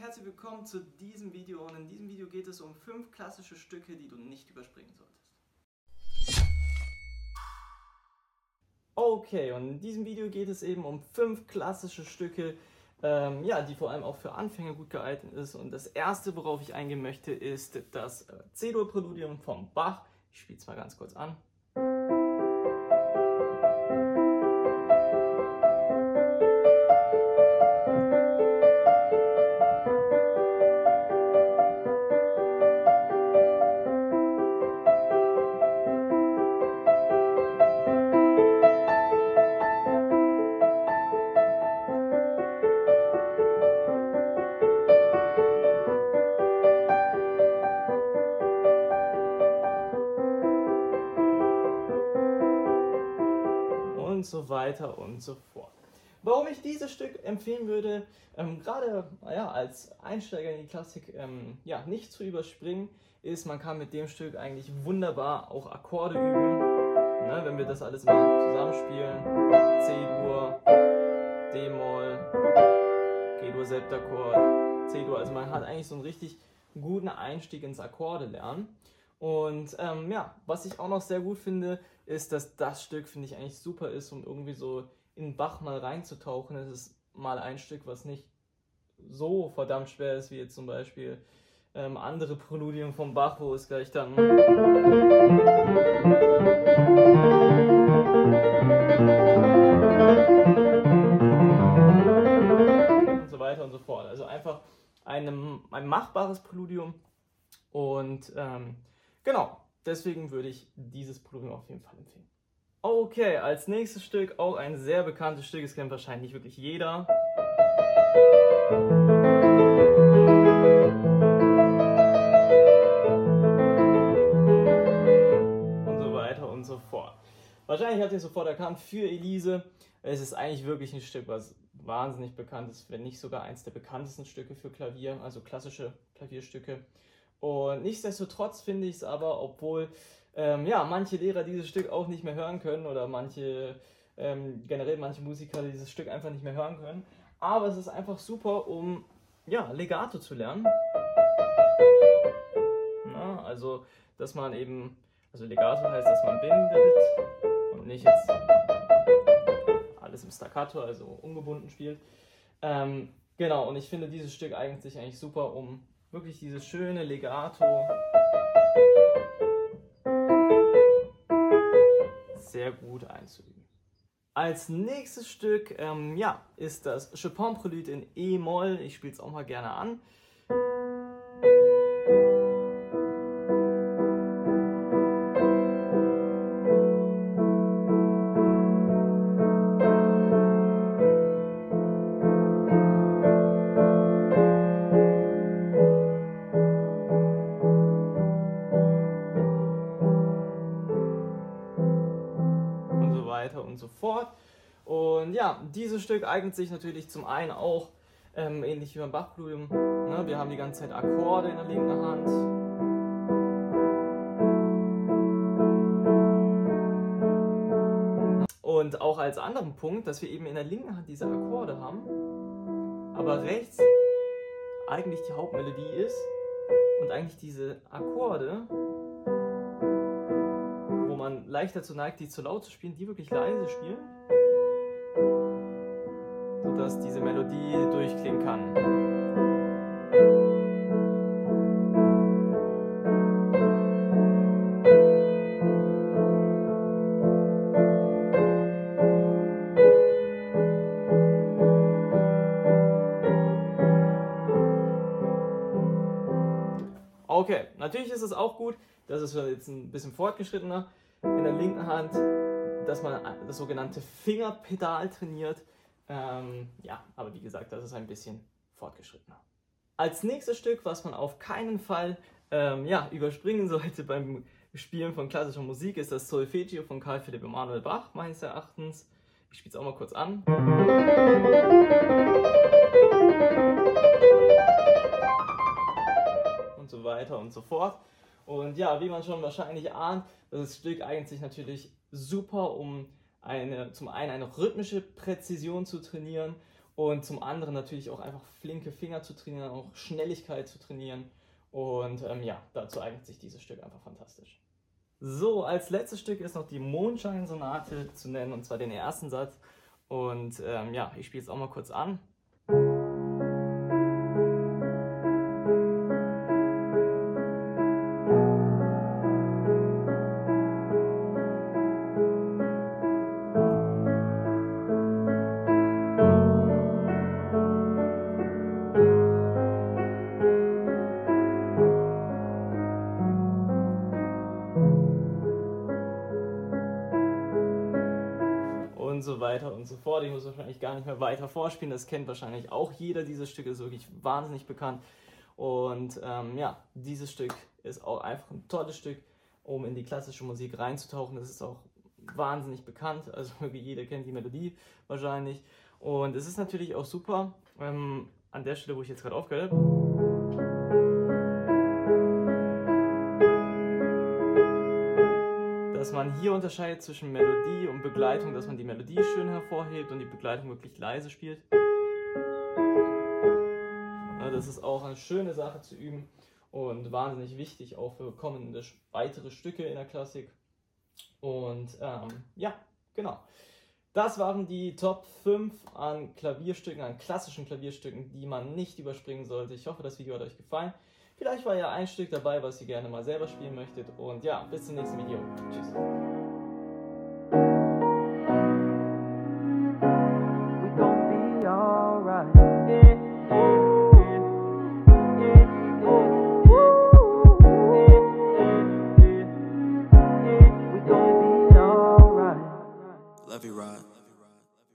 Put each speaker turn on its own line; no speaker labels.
herzlich willkommen zu diesem Video und in diesem Video geht es um fünf klassische Stücke, die du nicht überspringen solltest. Okay, und in diesem Video geht es eben um fünf klassische Stücke, ähm, ja, die vor allem auch für Anfänger gut geeignet ist. Und das erste, worauf ich eingehen möchte, ist das äh, C-Dur-Präludium vom Bach. Ich spiele es mal ganz kurz an. Und so weiter und so fort. Warum ich dieses Stück empfehlen würde, ähm, gerade ja, als Einsteiger in die Klassik ähm, ja, nicht zu überspringen, ist, man kann mit dem Stück eigentlich wunderbar auch Akkorde üben. Ne, wenn wir das alles mal zusammenspielen, C-Dur, D-Moll, G-Dur, Septakkord, C-Dur, also man hat eigentlich so einen richtig guten Einstieg ins Akkorde lernen. Und ähm, ja, was ich auch noch sehr gut finde, ist, dass das Stück, finde ich, eigentlich super ist, um irgendwie so in Bach mal reinzutauchen. Es ist mal ein Stück, was nicht so verdammt schwer ist, wie jetzt zum Beispiel ähm, andere Präludien vom Bach, wo es gleich dann. und so weiter und so fort. Also einfach ein, ein machbares Präludium und ähm, Genau, deswegen würde ich dieses Präludium auf jeden Fall empfehlen. Okay, als nächstes Stück auch ein sehr bekanntes Stück, es kennt wahrscheinlich wirklich jeder. Und so weiter und so fort. Wahrscheinlich habt ihr sofort erkannt, für Elise, es ist eigentlich wirklich ein Stück, was wahnsinnig bekannt ist, wenn nicht sogar eins der bekanntesten Stücke für Klavier, also klassische Klavierstücke. Und nichtsdestotrotz finde ich es aber, obwohl ähm, ja, manche Lehrer dieses Stück auch nicht mehr hören können oder manche, ähm, generell manche Musiker dieses Stück einfach nicht mehr hören können. Aber es ist einfach super, um ja, Legato zu lernen. Na, also, dass man eben, also Legato heißt, dass man bindet und nicht jetzt alles im Staccato, also ungebunden spielt. Ähm, genau, und ich finde dieses Stück eignet sich eigentlich super, um wirklich dieses schöne Legato sehr gut einzuüben. Als nächstes Stück ähm, ja, ist das Chopin Prelude in E-Moll. Ich spiele es auch mal gerne an. Dieses Stück eignet sich natürlich zum einen auch ähm, ähnlich wie beim Bachpludium. Ne? Wir haben die ganze Zeit Akkorde in der linken Hand. Und auch als anderen Punkt, dass wir eben in der linken Hand diese Akkorde haben, aber rechts eigentlich die Hauptmelodie ist und eigentlich diese Akkorde man leicht dazu neigt, die zu laut zu spielen, die wirklich leise spielen, sodass diese Melodie durchklingen kann. Okay, natürlich ist es auch gut, das ist jetzt ein bisschen fortgeschrittener, in der linken Hand, dass man das sogenannte Fingerpedal trainiert. Ähm, ja, aber wie gesagt, das ist ein bisschen fortgeschrittener. Als nächstes Stück, was man auf keinen Fall ähm, ja, überspringen sollte beim Spielen von klassischer Musik, ist das Solfeggio von Karl Philipp Emanuel Bach, meines Erachtens. Ich spiele es auch mal kurz an. Und so weiter und so fort. Und ja, wie man schon wahrscheinlich ahnt, das Stück eignet sich natürlich super, um eine, zum einen eine rhythmische Präzision zu trainieren Und zum anderen natürlich auch einfach flinke Finger zu trainieren, auch Schnelligkeit zu trainieren. Und ähm, ja, dazu eignet sich dieses Stück einfach fantastisch. So, als letztes Stück ist noch die Mondscheinsonate zu nennen, und zwar den ersten Satz. Und ähm, ja, ich spiele es auch mal kurz an. Und so weiter und so fort. Ich muss wahrscheinlich gar nicht mehr weiter vorspielen. Das kennt wahrscheinlich auch jeder. Dieses Stück ist wirklich wahnsinnig bekannt. Und ähm, ja, dieses Stück ist auch einfach ein tolles Stück, um in die klassische Musik reinzutauchen. Das ist auch wahnsinnig bekannt. Also wirklich jeder kennt die Melodie wahrscheinlich. Und es ist natürlich auch super, ähm, an der Stelle, wo ich jetzt gerade aufgehört habe. Dass man hier unterscheidet zwischen Melodie und Begleitung, dass man die Melodie schön hervorhebt und die Begleitung wirklich leise spielt. Das ist auch eine schöne Sache zu üben und wahnsinnig wichtig auch für kommende weitere Stücke in der Klassik. Und ähm, ja, genau. Das waren die Top 5 an Klavierstücken, an klassischen Klavierstücken, die man nicht überspringen sollte. Ich hoffe, das Video hat euch gefallen. Vielleicht war ja ein Stück dabei, was ihr gerne mal selber spielen möchtet. Und ja, bis zum nächsten Video. Tschüss. We gon' be alright.